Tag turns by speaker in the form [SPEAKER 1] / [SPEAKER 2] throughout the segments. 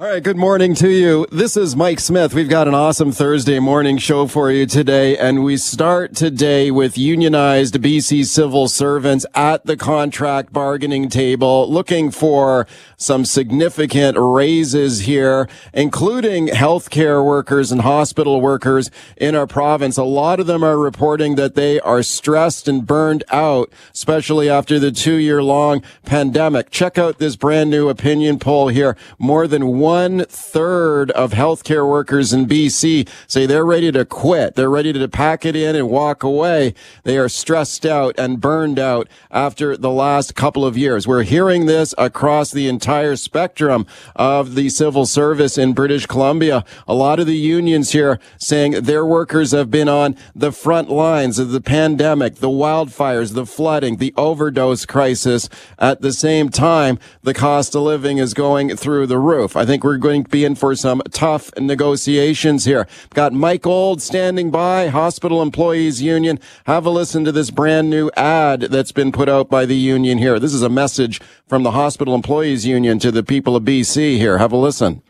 [SPEAKER 1] All right, good morning to you. This is Mike Smith. We've got an awesome Thursday morning show for you today, and we start today with unionized BC civil servants at the contract bargaining table looking for some significant raises here, including healthcare workers and hospital workers in our province. A lot of them are reporting that they are stressed and burned out, especially after the two year long pandemic. Check out this brand new opinion poll here. More than one one third of healthcare workers in BC say they're ready to quit. They're ready to pack it in and walk away. They are stressed out and burned out after the last couple of years. We're hearing this across the entire spectrum of the civil service in British Columbia. A lot of the unions here saying their workers have been on the front lines of the pandemic, the wildfires, the flooding, the overdose crisis. At the same time, the cost of living is going through the roof. I think think we're going to be in for some tough negotiations here. Got Mike Old standing by, Hospital Employees Union. Have a listen to this brand new ad that's been put out by the union here. This is a message from the Hospital Employees Union to the people of BC here. Have a listen.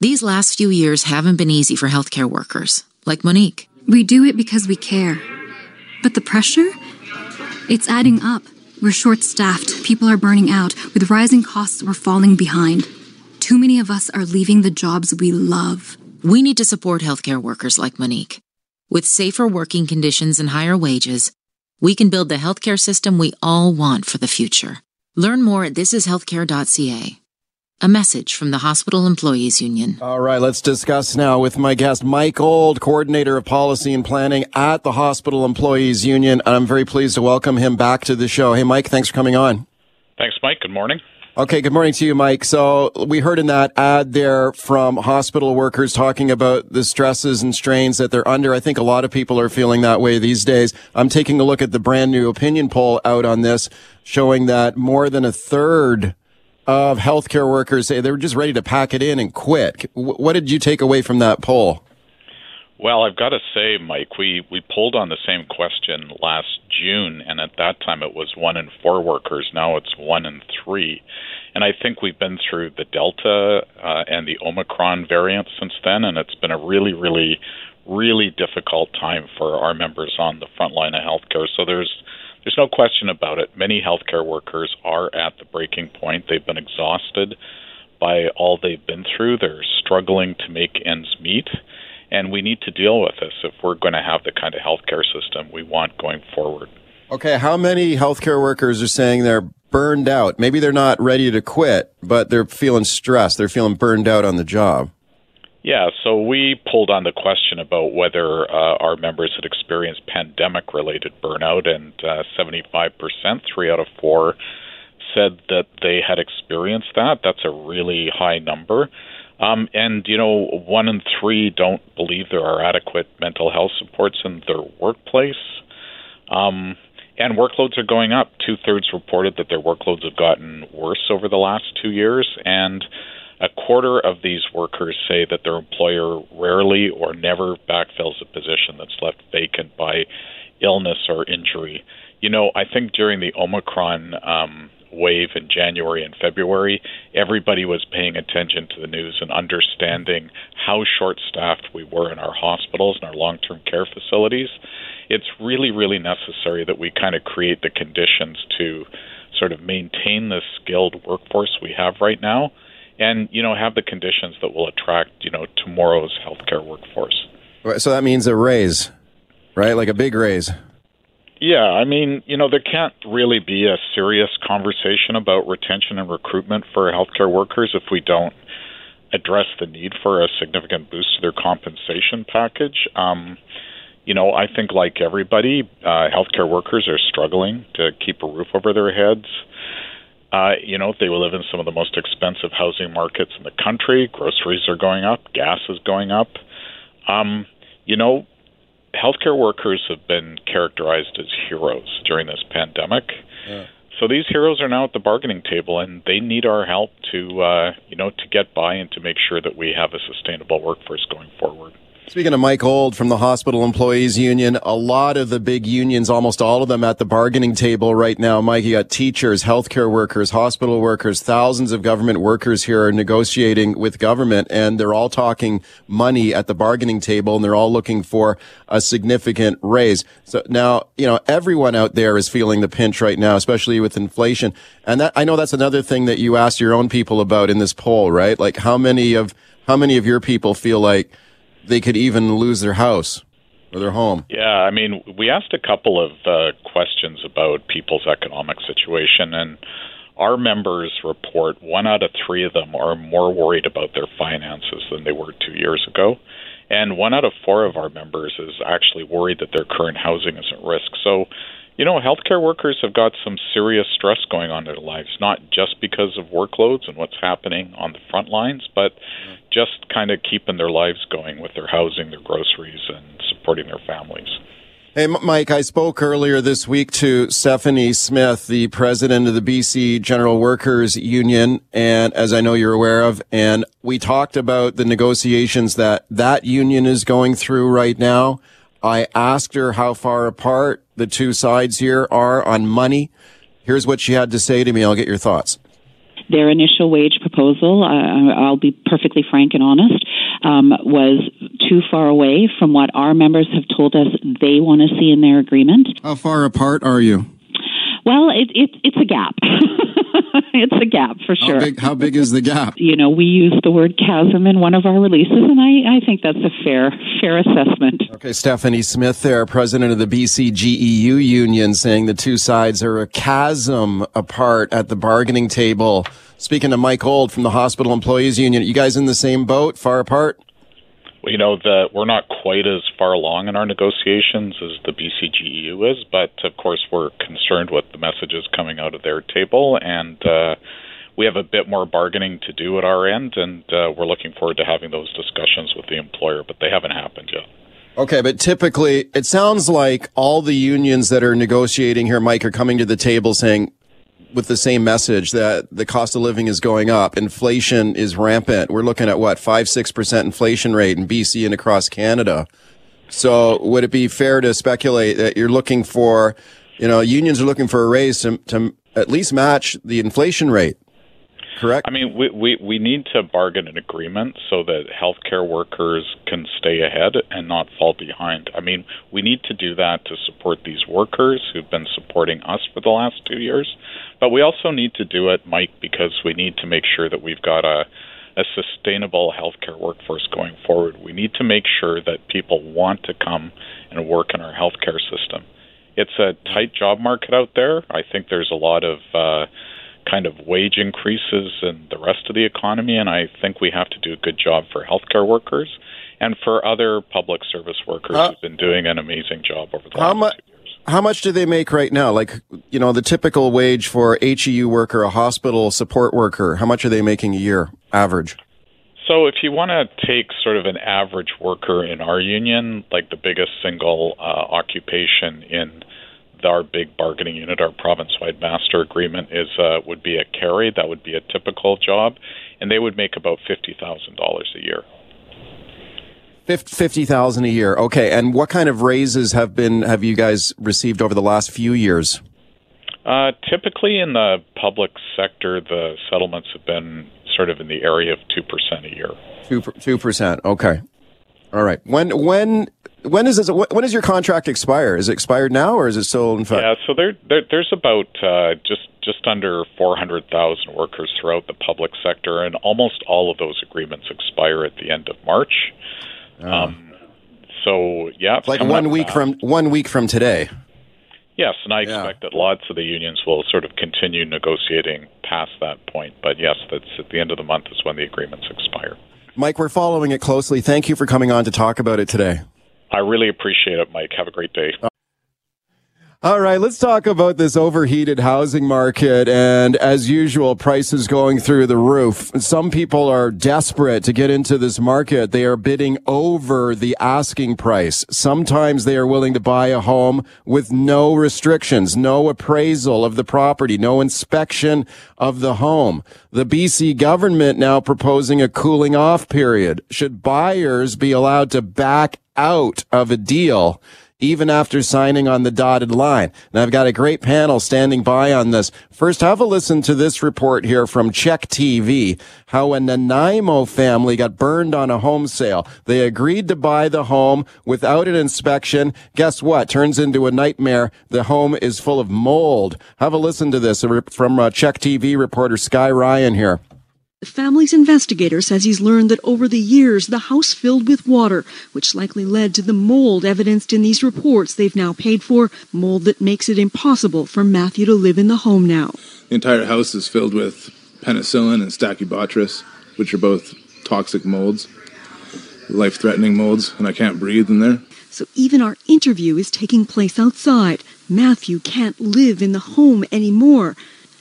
[SPEAKER 2] These last few years haven't been easy for healthcare workers, like Monique.
[SPEAKER 3] We do it because we care. But the pressure? It's adding up. We're short staffed, people are burning out, with rising costs, we're falling behind. Too many of us are leaving the jobs we love.
[SPEAKER 2] We need to support healthcare workers like Monique. With safer working conditions and higher wages, we can build the healthcare system we all want for the future. Learn more at thisishealthcare.ca. A message from the Hospital Employees Union.
[SPEAKER 1] All right, let's discuss now with my guest, Mike Old, Coordinator of Policy and Planning at the Hospital Employees Union. I'm very pleased to welcome him back to the show. Hey, Mike, thanks for coming on.
[SPEAKER 4] Thanks, Mike. Good morning.
[SPEAKER 1] Okay, good morning to you, Mike. So we heard in that ad there from hospital workers talking about the stresses and strains that they're under. I think a lot of people are feeling that way these days. I'm taking a look at the brand new opinion poll out on this, showing that more than a third of healthcare workers say they were just ready to pack it in and quit. What did you take away from that poll?
[SPEAKER 4] Well, I've got to say, Mike, we, we polled on the same question last June, and at that time it was one in four workers. Now it's one in three. And I think we've been through the Delta uh, and the Omicron variant since then, and it's been a really, really, really difficult time for our members on the front line of healthcare. So there's there's no question about it. Many healthcare workers are at the breaking point. They've been exhausted by all they've been through. They're struggling to make ends meet and we need to deal with this if we're going to have the kind of healthcare system we want going forward.
[SPEAKER 1] Okay, how many healthcare workers are saying they're burned out? Maybe they're not ready to quit, but they're feeling stressed. They're feeling burned out on the job.
[SPEAKER 4] Yeah, so we pulled on the question about whether uh, our members had experienced pandemic related burnout, and uh, 75%, three out of four, said that they had experienced that. That's a really high number. Um, and, you know, one in three don't believe there are adequate mental health supports in their workplace. Um, and workloads are going up. Two thirds reported that their workloads have gotten worse over the last two years. And a quarter of these workers say that their employer rarely or never backfills a position that's left vacant by illness or injury. You know, I think during the Omicron um, wave in January and February, everybody was paying attention to the news and understanding how short staffed we were in our hospitals and our long term care facilities. It's really, really necessary that we kind of create the conditions to sort of maintain the skilled workforce we have right now and, you know, have the conditions that will attract, you know, tomorrow's healthcare workforce.
[SPEAKER 1] So that means a raise, right? Like a big raise.
[SPEAKER 4] Yeah, I mean, you know, there can't really be a serious conversation about retention and recruitment for healthcare workers if we don't address the need for a significant boost to their compensation package. Um, you know, I think like everybody, uh, healthcare workers are struggling to keep a roof over their heads. Uh, you know, they live in some of the most expensive housing markets in the country. Groceries are going up, gas is going up. Um, you know, healthcare workers have been characterized as heroes during this pandemic. Yeah. So these heroes are now at the bargaining table, and they need our help to, uh, you know, to get by and to make sure that we have a sustainable workforce going forward.
[SPEAKER 1] Speaking of Mike Old from the Hospital Employees Union, a lot of the big unions, almost all of them at the bargaining table right now. Mike, you got teachers, healthcare workers, hospital workers, thousands of government workers here are negotiating with government and they're all talking money at the bargaining table and they're all looking for a significant raise. So now, you know, everyone out there is feeling the pinch right now, especially with inflation. And that, I know that's another thing that you asked your own people about in this poll, right? Like how many of, how many of your people feel like, they could even lose their house or their home.
[SPEAKER 4] Yeah, I mean, we asked a couple of uh, questions about people's economic situation, and our members report one out of three of them are more worried about their finances than they were two years ago. And one out of four of our members is actually worried that their current housing is at risk. So, you know, healthcare workers have got some serious stress going on in their lives, not just because of workloads and what's happening on the front lines, but mm-hmm. just kind of keeping their lives going with their housing, their groceries, and supporting their families.
[SPEAKER 1] Hey, Mike, I spoke earlier this week to Stephanie Smith, the president of the BC General Workers Union, and as I know you're aware of, and we talked about the negotiations that that union is going through right now. I asked her how far apart the two sides here are on money. Here's what she had to say to me. I'll get your thoughts.
[SPEAKER 5] Their initial wage proposal, uh, I'll be perfectly frank and honest, um, was too far away from what our members have told us they want to see in their agreement.
[SPEAKER 1] How far apart are you?
[SPEAKER 5] Well, it, it, it's a gap. it's a gap for sure.
[SPEAKER 1] How big, how big is the gap?
[SPEAKER 5] You know, we use the word chasm in one of our releases, and I, I think that's a fair fair assessment.
[SPEAKER 1] Okay, Stephanie Smith, there, president of the BCGEU union, saying the two sides are a chasm apart at the bargaining table. Speaking to Mike Old from the Hospital Employees Union, you guys in the same boat, far apart?
[SPEAKER 4] You know that we're not quite as far along in our negotiations as the BCGEU is, but of course we're concerned with the messages coming out of their table, and uh, we have a bit more bargaining to do at our end, and uh, we're looking forward to having those discussions with the employer, but they haven't happened yet.
[SPEAKER 1] Okay, but typically it sounds like all the unions that are negotiating here, Mike, are coming to the table saying, with the same message that the cost of living is going up, inflation is rampant. We're looking at what five six percent inflation rate in BC and across Canada. So would it be fair to speculate that you're looking for, you know, unions are looking for a raise to, to at least match the inflation rate? correct?
[SPEAKER 4] I mean, we, we, we need to bargain an agreement so that healthcare workers can stay ahead and not fall behind. I mean, we need to do that to support these workers who've been supporting us for the last two years. But we also need to do it, Mike, because we need to make sure that we've got a, a sustainable healthcare workforce going forward. We need to make sure that people want to come and work in our healthcare system. It's a tight job market out there. I think there's a lot of uh, kind of wage increases in the rest of the economy, and I think we have to do a good job for healthcare workers and for other public service workers uh, who've been doing an amazing job over the last mu-.
[SPEAKER 1] How much do they make right now? Like, you know, the typical wage for HEU worker, a hospital support worker, how much are they making a year, average?
[SPEAKER 4] So, if you want to take sort of an average worker in our union, like the biggest single uh, occupation in our big bargaining unit, our province-wide master agreement, is uh, would be a care aide. That would be a typical job, and they would make about fifty thousand dollars a year.
[SPEAKER 1] Fifty thousand a year. Okay, and what kind of raises have been have you guys received over the last few years?
[SPEAKER 4] Uh, typically, in the public sector, the settlements have been sort of in the area of two percent a year.
[SPEAKER 1] Two percent. Okay. All right. When when when is this? When does your contract expire? Is it expired now, or is it still in fact?
[SPEAKER 4] Yeah. So there, there there's about uh, just just under 400,000 workers throughout the public sector, and almost all of those agreements expire at the end of March. Oh. Um, so yeah,
[SPEAKER 1] like one week from one week from today.
[SPEAKER 4] Yes, and I expect yeah. that lots of the unions will sort of continue negotiating past that point. But yes, that's at the end of the month is when the agreements expire.
[SPEAKER 1] Mike, we're following it closely. Thank you for coming on to talk about it today.
[SPEAKER 4] I really appreciate it, Mike. Have a great day.
[SPEAKER 1] All right, let's talk about this overheated housing market. And as usual, prices going through the roof. Some people are desperate to get into this market. They are bidding over the asking price. Sometimes they are willing to buy a home with no restrictions, no appraisal of the property, no inspection of the home. The BC government now proposing a cooling off period. Should buyers be allowed to back out of a deal? Even after signing on the dotted line. And I've got a great panel standing by on this. First, have a listen to this report here from CHEK TV, how a Nanaimo family got burned on a home sale. They agreed to buy the home without an inspection. Guess what? Turns into a nightmare. The home is full of mold. Have a listen to this from uh, CHEK TV reporter Skye Ryan here.
[SPEAKER 6] The family's investigator says he's learned that over the years the house filled with water, which likely led to the mold evidenced in these reports they've now paid for, mold that makes it impossible for Matthew to live in the home now.
[SPEAKER 7] The entire house is filled with penicillin and stachybotrys, which are both toxic molds, life threatening molds, and I can't breathe in there.
[SPEAKER 6] So even our interview is taking place outside. Matthew can't live in the home anymore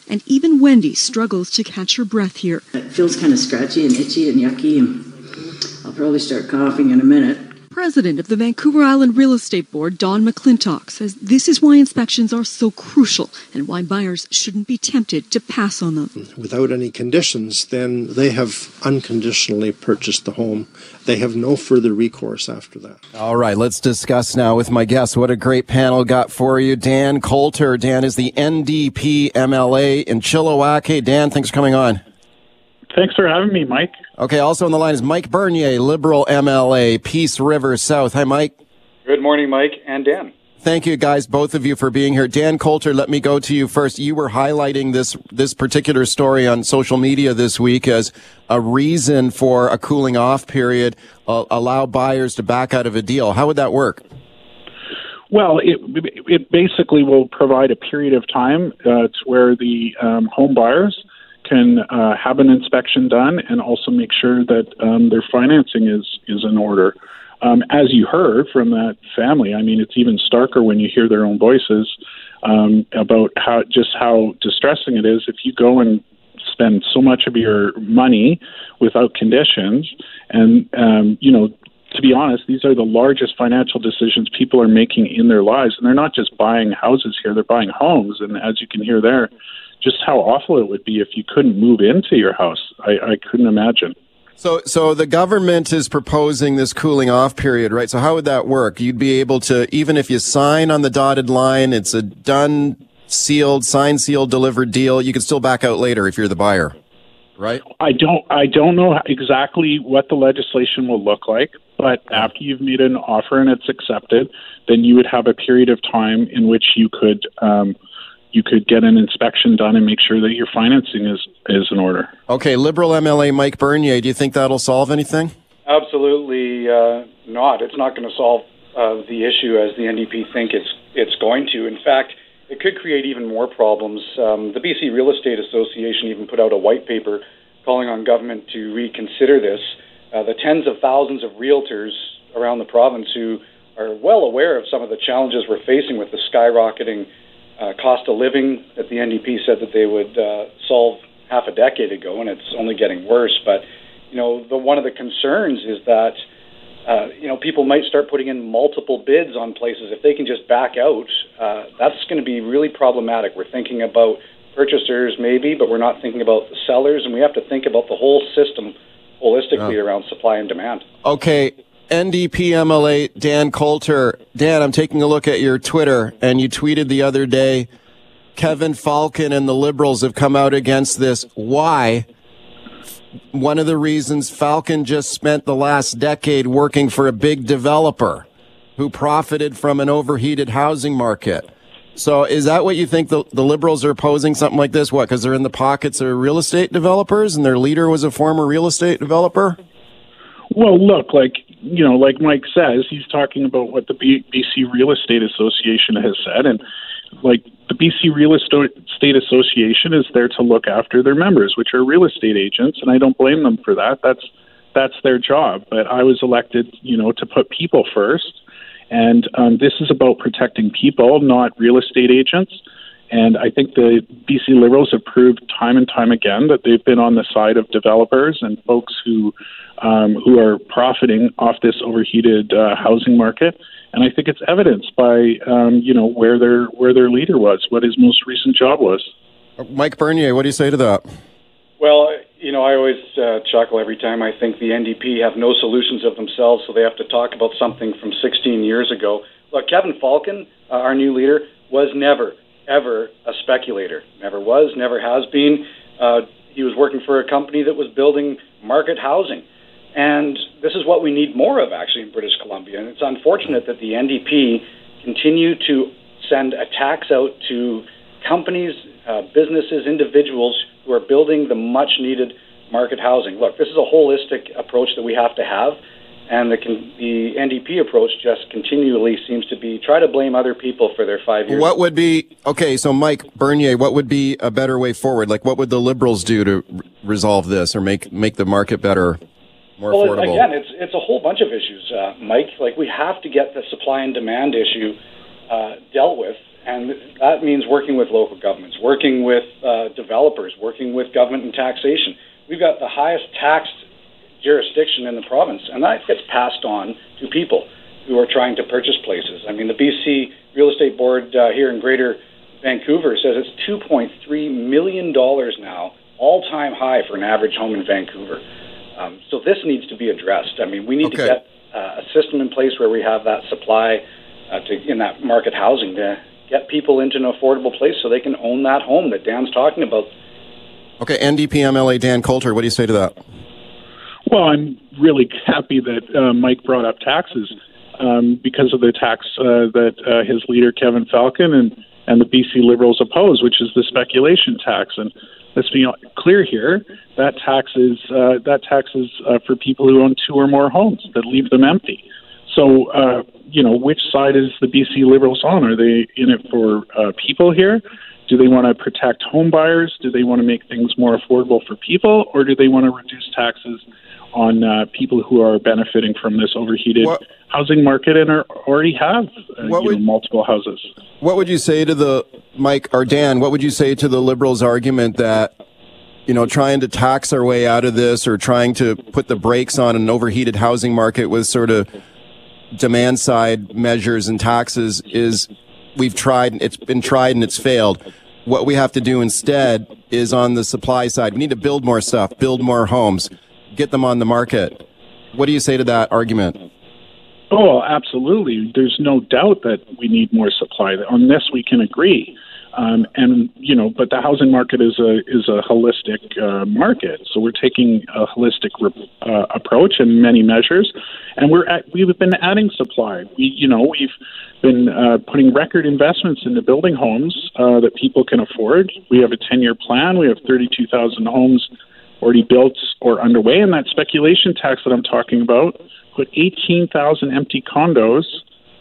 [SPEAKER 6] and even Wendy struggles to catch her breath here.
[SPEAKER 8] It feels kind of scratchy and itchy and yucky, and I'll probably start coughing in a minute.
[SPEAKER 6] President of the Vancouver Island Real Estate Board, Don McClintock, says this is why inspections are so crucial and why buyers shouldn't be tempted to pass on them.
[SPEAKER 9] Without any conditions, then they have unconditionally purchased the home. They have no further recourse after that.
[SPEAKER 1] All right, let's discuss now with my guests. What a great panel got for you. Dan Coulter. Dan is the NDP MLA in Chilliwack. Hey, Dan, thanks for coming on.
[SPEAKER 10] Thanks for having me, Mike.
[SPEAKER 1] Okay, also on the line is Mike Bernier, Liberal MLA, Peace River South. Hi, Mike.
[SPEAKER 11] Good morning, Mike and Dan.
[SPEAKER 1] Thank you, guys, both of you, for being here. Dan Coulter, let me go to you first. You were highlighting this this particular story on social media this week as a reason for a cooling off period, uh, allow buyers to back out of a deal. How would that work?
[SPEAKER 10] Well, it it basically will provide a period of time uh, to where the um, home buyers can uh, have an inspection done and also make sure that um, their financing is is in order. Um, as you heard from that family, I mean, it's even starker when you hear their own voices um, about how just how distressing it is if you go and spend so much of your money without conditions, and um, you know. To be honest, these are the largest financial decisions people are making in their lives, and they're not just buying houses here; they're buying homes. And as you can hear there, just how awful it would be if you couldn't move into your house. I, I couldn't imagine.
[SPEAKER 1] So, so the government is proposing this cooling off period, right? So how would that work? You'd be able to, even if you sign on the dotted line, it's a done, sealed, signed, sealed, delivered deal. You could still back out later if you're the buyer, right?
[SPEAKER 10] I don't, I don't know exactly what the legislation will look like, but after you've made an offer and it's accepted, then you would have a period of time in which you could, um, you could get an inspection done and make sure that your financing is is in order.
[SPEAKER 1] Okay, Liberal MLA Mike Bernier, do you think that'll solve anything?
[SPEAKER 11] Absolutely uh, not. It's not going to solve uh, the issue as the NDP think it's it's going to. In fact, it could create even more problems. Um, the BC Real Estate Association even put out a white paper calling on government to reconsider this. Uh, the tens of thousands of realtors around the province who are well aware of some of the challenges we're facing with the skyrocketing uh, cost of living that the NDP said that they would uh, solve half a decade ago, and it's only getting worse. But you know, the one of the concerns is that uh, you know people might start putting in multiple bids on places if they can just back out. Uh, that's going to be really problematic. We're thinking about purchasers maybe, but we're not thinking about the sellers, and we have to think about the whole system holistically oh. around supply and demand.
[SPEAKER 1] Okay, NDP MLA Dan Coulter. Dan, I'm taking a look at your Twitter, and you tweeted the other day Kevin Falcon and the Liberals have come out against this. Why? One of the reasons Falcon just spent the last decade working for a big developer who profited from an overheated housing market. So is that what you think the, the liberals are opposing something like this? What? Because they're in the pockets of real estate developers and their leader was a former real estate developer?
[SPEAKER 10] Well, look, like you know, like Mike says, he's talking about what the BC Real Estate Association has said, and like the BC Real Estate Association is there to look after their members, which are real estate agents, and I don't blame them for that. That's that's their job. But I was elected, you know, to put people first, And um, this is about protecting people, not real estate agents. And I think the BC Liberals have proved time and time again that they've been on the side of developers and folks who um, who are profiting off this overheated uh, housing market. And I think it's evidenced by um, you know where their where their leader was, what his most recent job was.
[SPEAKER 1] Mike Bernier, what do you say to that?
[SPEAKER 11] Well, you know, I always uh, chuckle every time I think the NDP have no solutions of themselves, so they have to talk about something from 16 years ago. Look, Kevin Falcon, uh, our new leader, was never ever a speculator. Never was, never has been. Uh, he was working for a company that was building market housing. And this is what we need more of, actually, in British Columbia. And it's unfortunate that the NDP continue to send a tax out to companies, uh, businesses, individuals who are building the much needed market housing. Look, this is a holistic approach that we have to have. And the, the NDP approach just continually seems to be try to blame other people for their five years.
[SPEAKER 1] What would be okay? So, Mike Bernier, what would be a better way forward? Like, what would the Liberals do to r- resolve this or make make the market better, more
[SPEAKER 11] well,
[SPEAKER 1] affordable?
[SPEAKER 11] again, it's it's a whole bunch of issues, uh, Mike. Like we have to get the supply and demand issue uh, dealt with, and that means working with local governments, working with uh, developers, working with government and taxation. We've got the highest taxed jurisdiction in the province, and that gets passed on to people who are trying to purchase places. I mean, the BC Real Estate Board uh, here in Greater Vancouver says it's 2.3 million dollars now, all-time high for an average home in Vancouver. Um, so this needs to be addressed. I mean, we need
[SPEAKER 1] Okay.
[SPEAKER 11] to get uh, a system in place where we have that supply uh, to in that market housing to get people into an affordable place so they can own that home that Dan's talking about.
[SPEAKER 1] Okay, NDP MLA Dan Coulter, what do you say to that?
[SPEAKER 10] Well, I'm really happy that uh, Mike brought up taxes um, because of the tax uh, that uh, his leader Kevin Falcon and and the BC Liberals oppose, which is the speculation tax. And let's be clear here: that tax is uh, that tax is uh, for people who own two or more homes that leave them empty. So, uh, you know, which side is the BC Liberals on? Are they in it for uh, people here? Do they want to protect home buyers? Do they want to make things more affordable for people, or do they want to reduce taxes on uh, people who are benefiting from this overheated
[SPEAKER 1] What-
[SPEAKER 10] housing market and are, already have uh, you know, multiple houses?
[SPEAKER 1] What would you say to the Mike or Dan? What would you say to the Liberals' argument that you know trying to tax our way out of this or trying to put the brakes on an overheated housing market with sort of demand side measures and taxes is we've tried it's been tried and it's failed. What we have to do instead is on the supply side. We need to build more stuff, build more homes, get them on the market. What do you say to that argument?
[SPEAKER 10] Oh, absolutely. There's no doubt that we need more supply. This, we can agree. Um, and you know, but the housing market is a is a holistic uh, market, so we're taking a holistic re- uh, approach in many measures, and we're at, we've been adding supply. We you know we've been uh, putting record investments into building homes uh, that people can afford. We have a ten year plan. We have thirty two thousand homes already built or underway, and that speculation tax that I'm talking about put 18,000 empty condos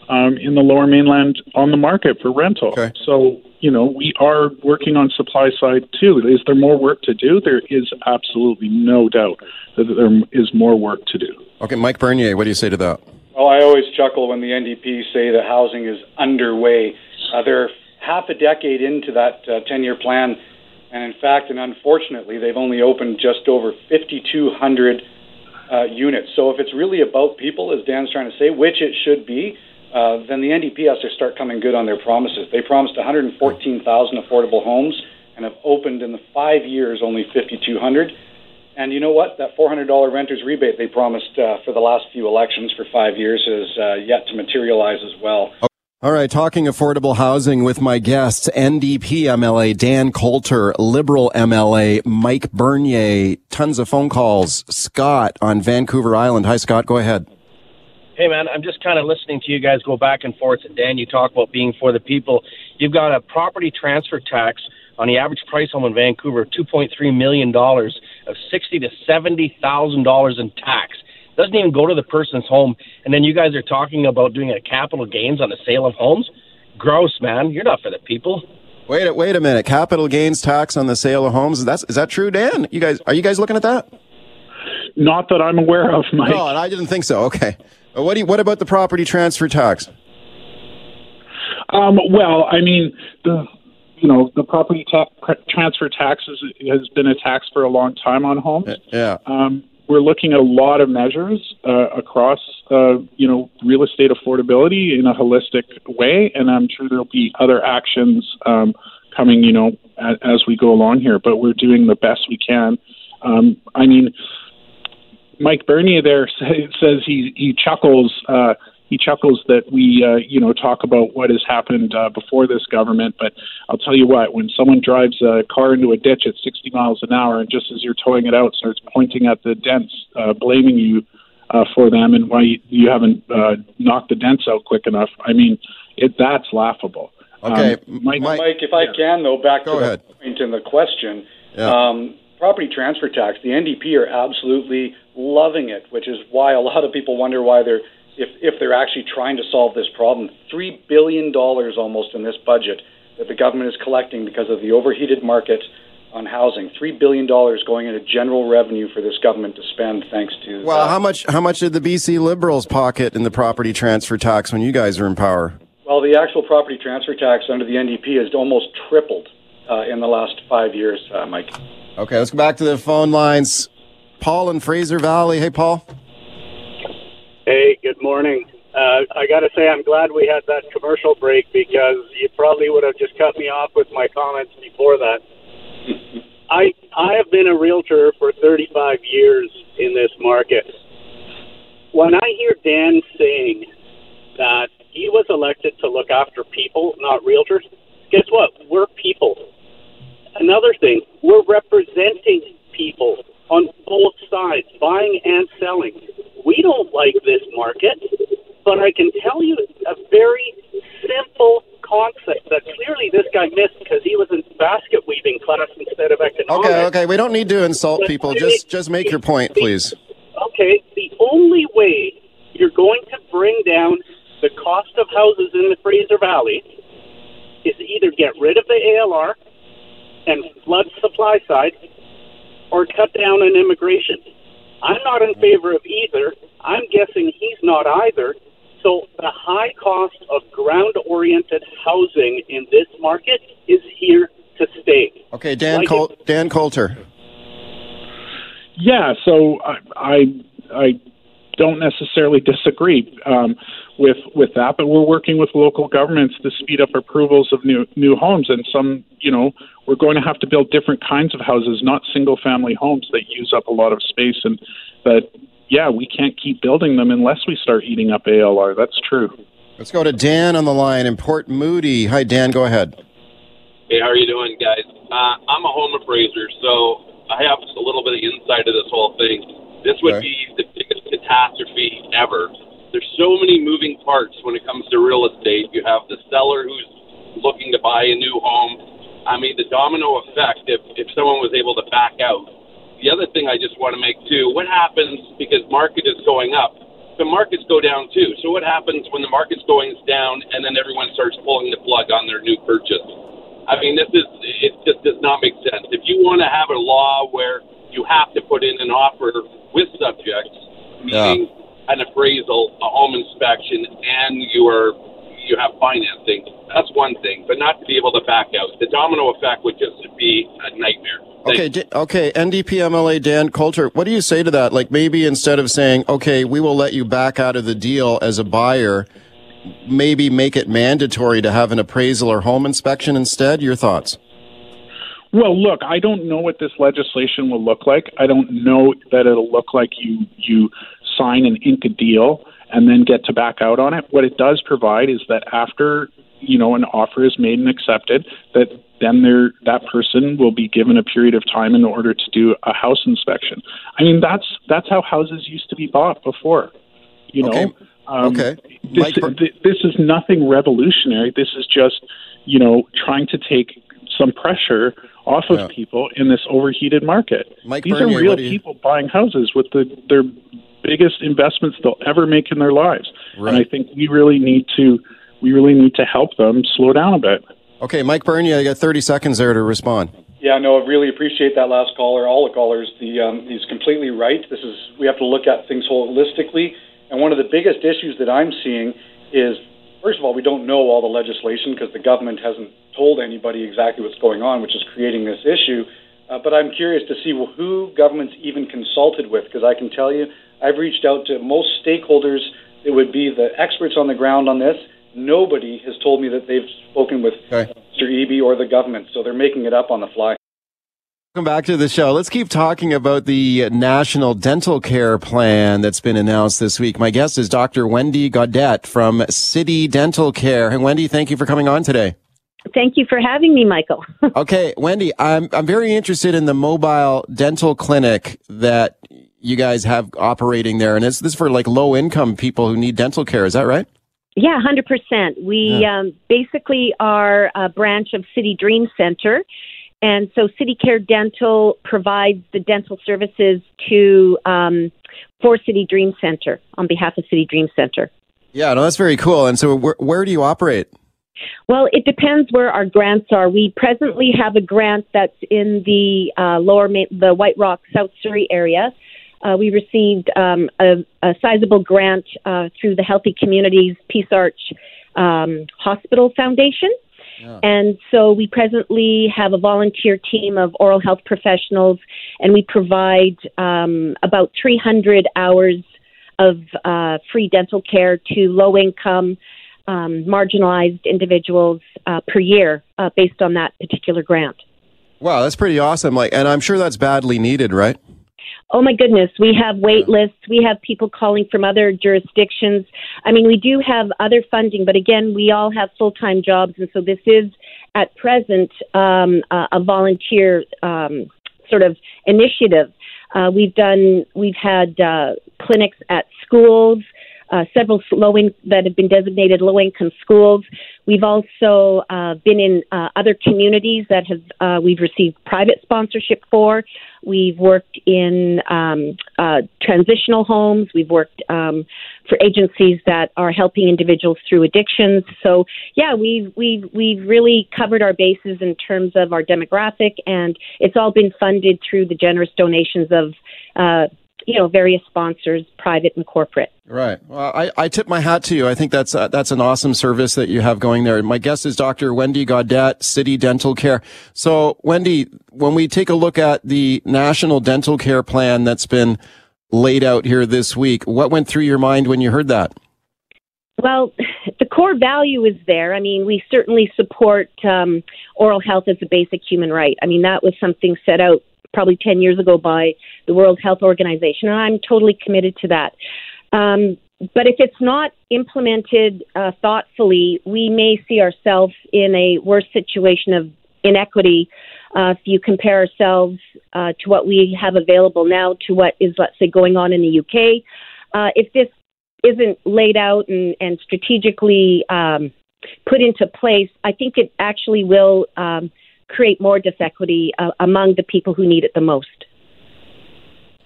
[SPEAKER 10] um, in the lower mainland on the market for rental.
[SPEAKER 1] Okay.
[SPEAKER 10] So, you know, we are working on supply side too. Is there more work to do? There is absolutely no doubt that there is more work to do.
[SPEAKER 1] Okay, Mike Bernier, what do you say to that?
[SPEAKER 11] Well, I always chuckle when the NDP say that housing is underway. Uh, they're half a decade into that uh, 10 year plan, and in fact, and unfortunately, they've only opened just over 5,200 uh, units. So if it's really about people, as Dan's trying to say, which it should be, uh, then the NDP has to start coming good on their promises. They promised 114,000 affordable homes and have opened in the five years only 5,200. And you know what? That $400 renters rebate they promised uh, for the last few elections for five years has uh, yet to materialize as well.
[SPEAKER 1] All right, talking affordable housing with my guests, NDP MLA Dan Coulter, Liberal MLA Mike Bernier. Tons of phone calls. Scott on Vancouver Island. Hi, Scott. Go ahead.
[SPEAKER 12] Hey, man, I'm just kind of listening to you guys go back and forth. And Dan, you talk about being for the people. You've got a property transfer tax on the average price home in Vancouver, two point three million dollars of sixty to seventy thousand dollars in tax. Doesn't even go to the person's home. And then you guys are talking about doing a capital gains on the sale of homes. Gross, man. You're not for the people.
[SPEAKER 1] Wait, a- wait a minute. Capital gains tax on the sale of homes. That's is that true, Dan? You guys are you guys looking at that?
[SPEAKER 10] Not that I'm aware of, Mike.
[SPEAKER 1] No, and I didn't think so. Okay. What do you, what about the property transfer tax?
[SPEAKER 10] Um, well, I mean, the you know the property ta- transfer tax is, has been a tax for a long time on homes.
[SPEAKER 1] Yeah.
[SPEAKER 10] Um, we're looking at a lot of measures uh, across, uh, you know, real estate affordability in a holistic way, and I'm sure there'll be other actions um, coming, you know, as, as we go along here. But we're doing the best we can. Um, I mean, Mike Bernier there says he he chuckles. Uh, he chuckles that we, uh, you know, talk about what has happened uh, before this government. But I'll tell you what, when someone drives a car into a ditch at 60 miles an hour, and just as you're towing it out, starts pointing at the dents, uh, blaming you uh, for them and why you, you haven't uh, knocked the dents out quick enough, I mean, it that's laughable.
[SPEAKER 1] Okay,
[SPEAKER 10] um, Mike,
[SPEAKER 11] Mike, if I can, though, back
[SPEAKER 1] Go
[SPEAKER 11] to
[SPEAKER 1] ahead.
[SPEAKER 11] the point in the question.
[SPEAKER 1] Yeah.
[SPEAKER 11] Um, property transfer tax, the NDP are absolutely loving it, which is why a lot of people wonder why they're if if they're actually trying to solve this problem. Three billion dollars almost in this budget that the government is collecting because of the overheated market on housing. Three billion dollars going into general revenue for this government to spend, thanks to
[SPEAKER 1] Well, how much how much did the BC Liberals pocket in the property transfer tax when you guys were in power?
[SPEAKER 11] Well, the actual property transfer tax under the NDP has almost tripled uh, in the last five years, uh, Mike.
[SPEAKER 1] Okay, let's go back to the phone lines. Paul in Fraser Valley. Hey, Paul.
[SPEAKER 13] Hey, good morning. Uh, I got to say, I'm glad we had that commercial break because you probably would have just cut me off with my comments before that. I I have been a realtor for 35 years in this market. When I hear Dan saying that he was elected to look after people, not realtors, guess what? We're people. Another thing, we're representing people on both sides, buying and selling. We don't like this market, but I can tell you a very simple concept that clearly this guy missed because he was in basket weaving class instead of economics.
[SPEAKER 1] Okay, okay. We don't need to insult people. Just just make your point, please.
[SPEAKER 13] Okay, the only way you're going to bring down the cost of houses in the Fraser Valley is either get rid of the ALR and flood supply side or cut down on immigration. I'm not in favor of either. I'm guessing he's not either. So the high cost of ground oriented housing in this market is here to stay.
[SPEAKER 1] Okay, Dan
[SPEAKER 13] Like
[SPEAKER 1] Col- Dan Coulter.
[SPEAKER 10] Yeah, so I I, I don't necessarily disagree um, with with that, but we're working with local governments to speed up approvals of new new homes, and some you know we're going to have to build different kinds of houses, not single family homes that use up a lot of space, and that yeah we can't keep building them unless we start eating up ALR. That's true.
[SPEAKER 1] Let's go to Dan on the line in Port Moody. Hi, Dan. Go ahead.
[SPEAKER 14] Hey, how are you doing, guys? Uh, I'm a home appraiser, so I have a little bit of insight of this whole thing. This would
[SPEAKER 1] Okay.
[SPEAKER 14] be the biggest catastrophe ever. There's so many moving parts when it comes to real estate. You have the seller who's looking to buy a new home. I mean, the domino effect if, if someone was able to back out. The other thing I just want to make too, what happens because market is going up? The markets go down too. So what happens when the market's going down and then everyone starts pulling the plug on their new purchase? I mean, this is it just does not make sense. If you want to have a law where you have to put in an offer with subjects, meaning an appraisal, a home inspection, and you are you have financing, that's one thing. But not to be able to back out, the domino effect would just be a nightmare.
[SPEAKER 1] Okay, D- okay. NDP MLA Dan Coulter. What do you say to that? Like maybe instead of saying, "Okay, we will let you back out of the deal as a buyer," maybe make it mandatory to have an appraisal or home inspection instead. Your thoughts?
[SPEAKER 10] Well, look, I don't know what this legislation will look like. I don't know that it'll look like you you sign and ink a deal and then get to back out on it. What it does provide is that after you know an offer is made and accepted, that then there that person will be given a period of time in order to do a house inspection. I mean, that's that's how houses used to be bought before. You know.
[SPEAKER 1] Okay.
[SPEAKER 10] Um,
[SPEAKER 1] Okay.
[SPEAKER 10] This, th- this is nothing revolutionary. This is just, you know, trying to take some pressure off of
[SPEAKER 1] Yeah.
[SPEAKER 10] people in this overheated market.
[SPEAKER 1] Mike
[SPEAKER 10] These
[SPEAKER 1] Bernier,
[SPEAKER 10] are real
[SPEAKER 1] you-
[SPEAKER 10] people buying houses with the, their biggest investments they'll ever make in their lives.
[SPEAKER 1] Right.
[SPEAKER 10] And I think we really need to we really need to help them slow down a bit.
[SPEAKER 1] Okay, Mike Bernier, you got 30 seconds there to respond.
[SPEAKER 11] Yeah, no, I really appreciate that last caller. All the callers, the um, he's completely right. This is we have to look at things holistically, and one of the biggest issues that I'm seeing is, first of all, we don't know all the legislation because the government hasn't told anybody exactly what's going on, which is creating this issue. Uh, but I'm curious to see who government's even consulted with, because I can tell you, I've reached out to most stakeholders. It would be the experts on the ground on this. Nobody has told me that they've spoken with
[SPEAKER 1] Okay.
[SPEAKER 11] Mr. Eby or the government, so they're making it up on the fly.
[SPEAKER 1] Welcome back to the show. Let's keep talking about the National Dental Care Plan that's been announced this week. My guest is Dr. Wendy Gaudette from City Dental Care. And Wendy, thank you for coming on today.
[SPEAKER 15] Thank you for having me, Michael.
[SPEAKER 1] Okay, Wendy, I'm I'm very interested in the mobile dental clinic that you guys have operating there, and it's this is for like low income people who need dental care. Is that right?
[SPEAKER 15] Yeah, 100%. We um, basically are a branch of City Dream Center. And so City Care Dental provides the dental services to um, for City Dream Center on behalf of City Dream Center.
[SPEAKER 1] Yeah, no, that's very cool. And so, where, where do you operate?
[SPEAKER 15] Well, it depends where our grants are. We presently have a grant that's in the uh, lower, Ma- the White Rock, South Surrey area. Uh, we received um, a, a sizable grant uh, through the Healthy Communities Peace Arch um, Hospital Foundation. And so we presently have a volunteer team of oral health professionals, and we provide um, about 300 hours of uh, free dental care to low income, um, marginalized individuals uh, per year uh, based on that particular grant.
[SPEAKER 1] Wow, that's pretty awesome. Like, and I'm sure that's badly needed, right?
[SPEAKER 15] Oh my goodness, we have wait lists. We have people calling from other jurisdictions. I mean, we do have other funding, but again, we all have full time jobs, and so this is at present um, a, a volunteer um, sort of initiative. Uh, we've done, we've had uh, clinics at schools. Uh, several low in, that have been designated low income schools. We've also uh, been in uh, other communities that have uh, we've received private sponsorship for. We've worked in um, uh, transitional homes. We've worked um, for agencies that are helping individuals through addictions. So yeah, we've we've we've really covered our bases in terms of our demographic, and it's all been funded through the generous donations of. You know, various sponsors, private and corporate.
[SPEAKER 1] Right. Well, I, I tip my hat to you. I think that's uh, that's an awesome service that you have going there. My guest is Dr. Wendy Gaudette, City Dental Care. So, Wendy, when we take a look at the National Dental Care Plan that's been laid out here this week, what went through your mind when you heard that?
[SPEAKER 15] Well, the core value is there. I mean, we certainly support um, oral health as a basic human right. I mean, that was something set out probably 10 years ago by the World Health Organization, and I'm totally committed to that. Um, but if it's not implemented uh, thoughtfully, we may see ourselves in a worse situation of inequity. Uh, if you compare ourselves uh, to what we have available now to what is, let's say, going on in the UK, uh, if this isn't laid out and, and strategically um, put into place, I think it actually will um, create more disequity uh, among the people who need it the most.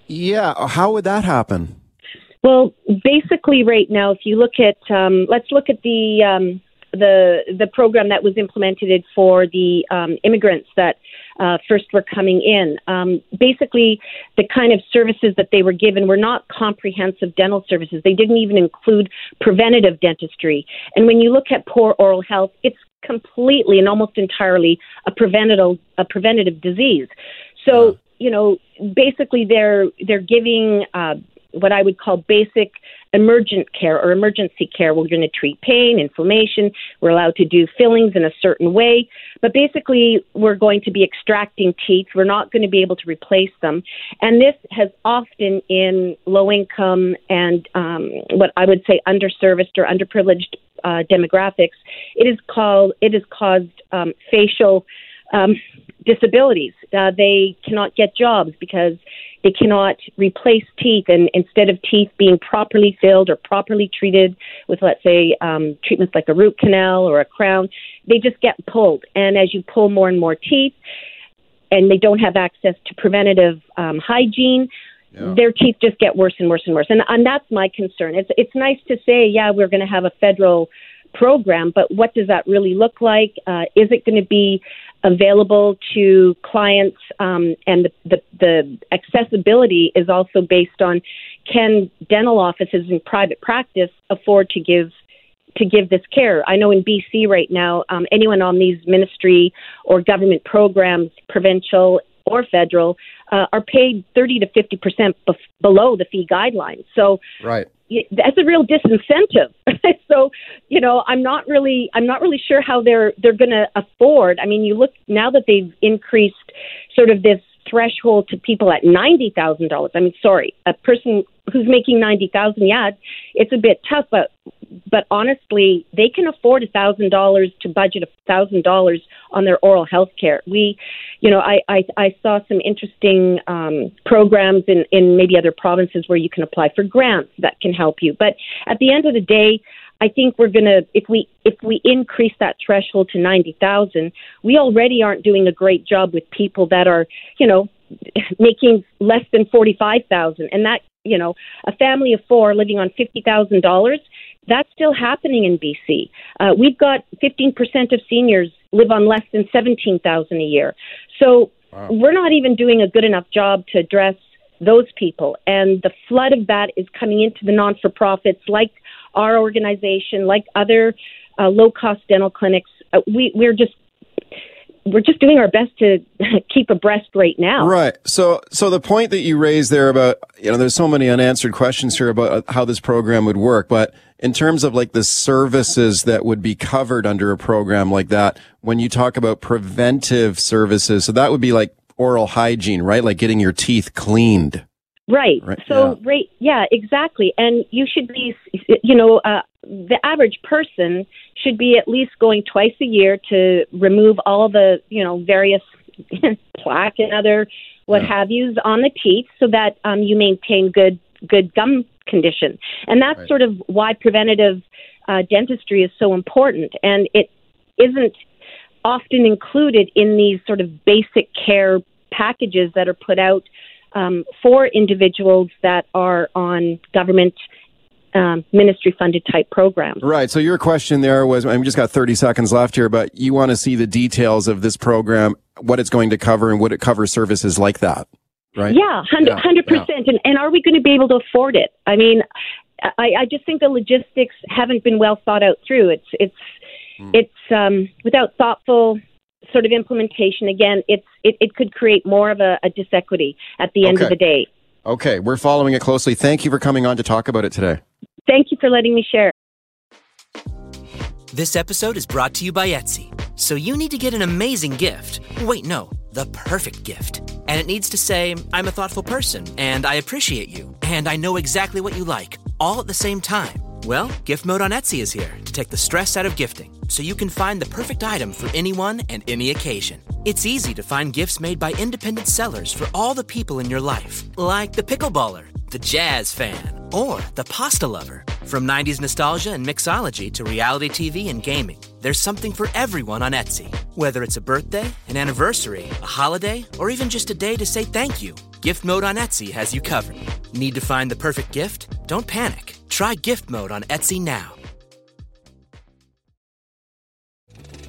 [SPEAKER 1] Yeah. How would that happen?
[SPEAKER 15] Well, basically, right now, if you look at, um, let's look at the um, the the program that was implemented for the um, immigrants that uh, first were coming in. Um, basically, the kind of services that they were given were not comprehensive dental services. They didn't even include preventative dentistry. And when you look at poor oral health, it's completely and almost entirely a preventative a preventative disease. So you know, basically, they're they're giving. Uh, what I would call basic emergent care or emergency care. We're going to treat pain, inflammation. We're allowed to do fillings in a certain way. But basically, we're going to be extracting teeth. We're not going to be able to replace them. And this has often in low income and um, what I would say underserviced or underprivileged uh, demographics, it is called, it has caused um, facial um, disabilities. Uh, they cannot get jobs because they cannot replace teeth, and instead of teeth being properly filled or properly treated with, let's say, um, treatments like a root canal or a crown, they just get pulled. And as you pull more and more teeth, and they don't have access to preventative um, hygiene, their teeth just get worse and worse and worse. And, and that's my concern. It's it's nice to say, yeah, we're going to have a federal program, but what does that really look like? Uh, is it going to be available to clients? Um, and the, the, the accessibility is also based on can dental offices in private practice afford to give to give this care. I know in BC right now, um, anyone on these ministry or government programs, provincial or federal, uh, are paid 30 to 50 percent bef- below the fee guidelines. So,
[SPEAKER 1] right.
[SPEAKER 15] That's a real disincentive. so, you know, I'm not really, I'm not really sure how they're they're going to afford. I mean, you look now that they've increased sort of this threshold to people at ninety thousand dollars. I mean, sorry, a person who's making ninety thousand, yeah, it's a bit tough, but but honestly, they can afford a thousand dollars to budget a thousand dollars on their oral health care. We, you know, I I, I saw some interesting um, programs in in maybe other provinces where you can apply for grants that can help you. But at the end of the day, I think we're going to if we if we increase that threshold to 90,000, we already aren't doing a great job with people that are, you know, making less than 45,000 and that, you know, a family of 4 living on $50,000, that's still happening in BC. Uh, we've got 15% of seniors live on less than 17,000 a year. So wow. we're not even doing a good enough job to address those people. And the flood of that is coming into the non for profits like our organization, like other uh, low cost dental clinics. Uh, we, we're just we're just doing our best to keep abreast right now.
[SPEAKER 1] Right. So, so the point that you raised there about, you know, there's so many unanswered questions here about uh, how this program would work, but in terms of like the services that would be covered under a program like that, when you talk about preventive services, so that would be like oral hygiene, right? Like getting your teeth cleaned.
[SPEAKER 15] Right. right. So, yeah. right, yeah, exactly. And you should be, you know, uh, the average person should be at least going twice a year to remove all the, you know, various plaque and other what yeah. have yous on the teeth, so that um, you maintain good good gum condition. And that's right. sort of why preventative uh, dentistry is so important. And it isn't often included in these sort of basic care packages that are put out um, for individuals that are on government um, ministry funded type programs.
[SPEAKER 1] Right. So your question there was, I mean, just got 30 seconds left here, but you want to see the details of this program, what it's going to cover and would it cover services like that? Right.
[SPEAKER 15] Yeah, 100 percent. And, and are we going to be able to afford it? I mean, I, I just think the logistics haven't been well thought out through. It's, it's, mm. it's, um, without thoughtful sort of implementation, again, it's it, it could create more of a, a disequity at the end
[SPEAKER 1] okay.
[SPEAKER 15] of the day.
[SPEAKER 1] Okay, we're following it closely. Thank you for coming on to talk about it today.
[SPEAKER 15] Thank you for letting me share.
[SPEAKER 16] This episode is brought to you by Etsy. So you need to get an amazing gift. Wait, no, the perfect gift. And it needs to say, I'm a thoughtful person, and I appreciate you, and I know exactly what you like, all at the same time. Well, Gift Mode on Etsy is here to take the stress out of gifting so you can find the perfect item for anyone and any occasion. It's easy to find gifts made by independent sellers for all the people in your life, like the pickleballer, the jazz fan, or the pasta lover. From 90s nostalgia and mixology to reality TV and gaming, there's something for everyone on Etsy. Whether it's a birthday, an anniversary, a holiday, or even just a day to say thank you, Gift Mode on Etsy has you covered. Need to find the perfect gift? Don't panic. Try gift mode on Etsy now.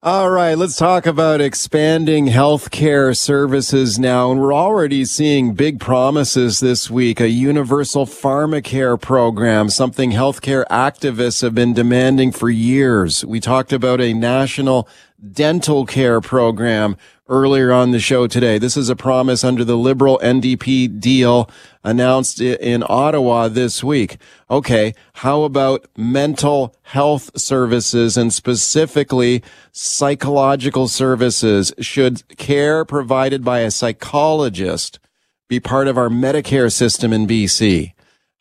[SPEAKER 1] All right, let's talk about expanding healthcare services now. And we're already seeing big promises this week. A universal pharmacare program, something healthcare activists have been demanding for years. We talked about a national dental care program earlier on the show today. This is a promise under the Liberal NDP deal announced in Ottawa this week. Okay. How about mental health services and specifically psychological services? Should care provided by a psychologist be part of our Medicare system in BC?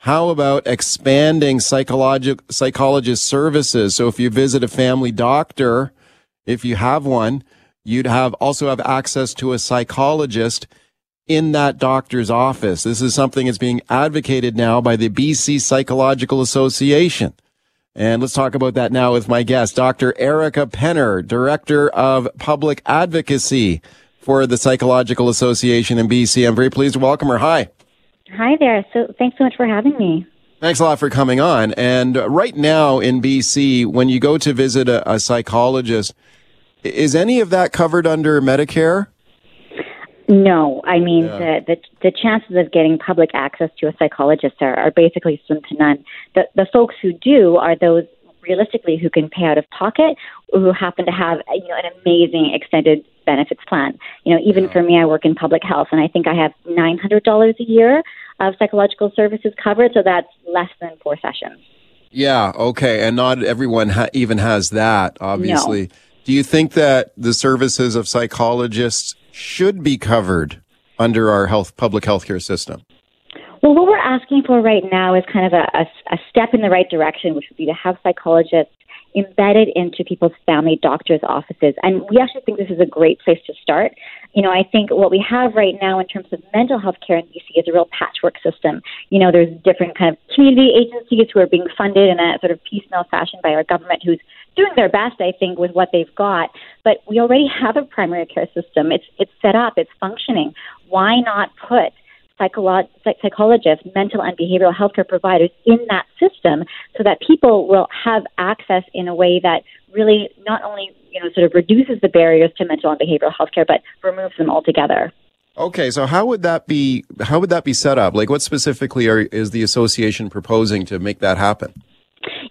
[SPEAKER 1] How about expanding psychologic psychologist services? So if you visit a family doctor, if you have one, you'd have also have access to a psychologist in that doctor's office. This is something that's being advocated now by the BC Psychological Association. And let's talk about that now with my guest, Dr. Erica Penner, Director of Public Advocacy for the Psychological Association in BC. I'm very pleased to welcome her. Hi.
[SPEAKER 17] Hi there. So thanks so much for having me.
[SPEAKER 1] Thanks a lot for coming on. And right now in BC, when you go to visit a, a psychologist, is any of that covered under Medicare?
[SPEAKER 17] No, I mean
[SPEAKER 1] Yeah.
[SPEAKER 17] the, the the chances of getting public access to a psychologist are, are basically slim to none. The the folks who do are those realistically who can pay out of pocket, or who happen to have you know an amazing extended benefits plan. You know, even for me, I work in public health, and I think I have nine hundred dollars a year of psychological services covered, so that's less than four sessions.
[SPEAKER 1] Yeah, okay. And not everyone ha- even has that, obviously. Do you think that the services of psychologists should be covered under our health public healthcare system?
[SPEAKER 17] Well, what we're asking for right now is kind of a, a, a step in the right direction, which would be to have psychologists embedded into people's family doctors' offices. And we actually think this is a great place to start. You know, I think what we have right now in terms of mental health care in BC is a real patchwork system. You know, there's different kind of community agencies who are being funded in a sort of piecemeal fashion by our government who's doing their best, I think, with what they've got. But we already have a primary care system. It's it's set up, it's functioning. Why not put psycholo- psychologists, mental and behavioral healthcare providers in that system so that people will have access in a way that really not only you know sort of reduces the barriers to mental and behavioral healthcare, but removes them altogether.
[SPEAKER 1] Okay, so how would that be how would that be set up? Like what specifically are, is the association proposing to make that happen?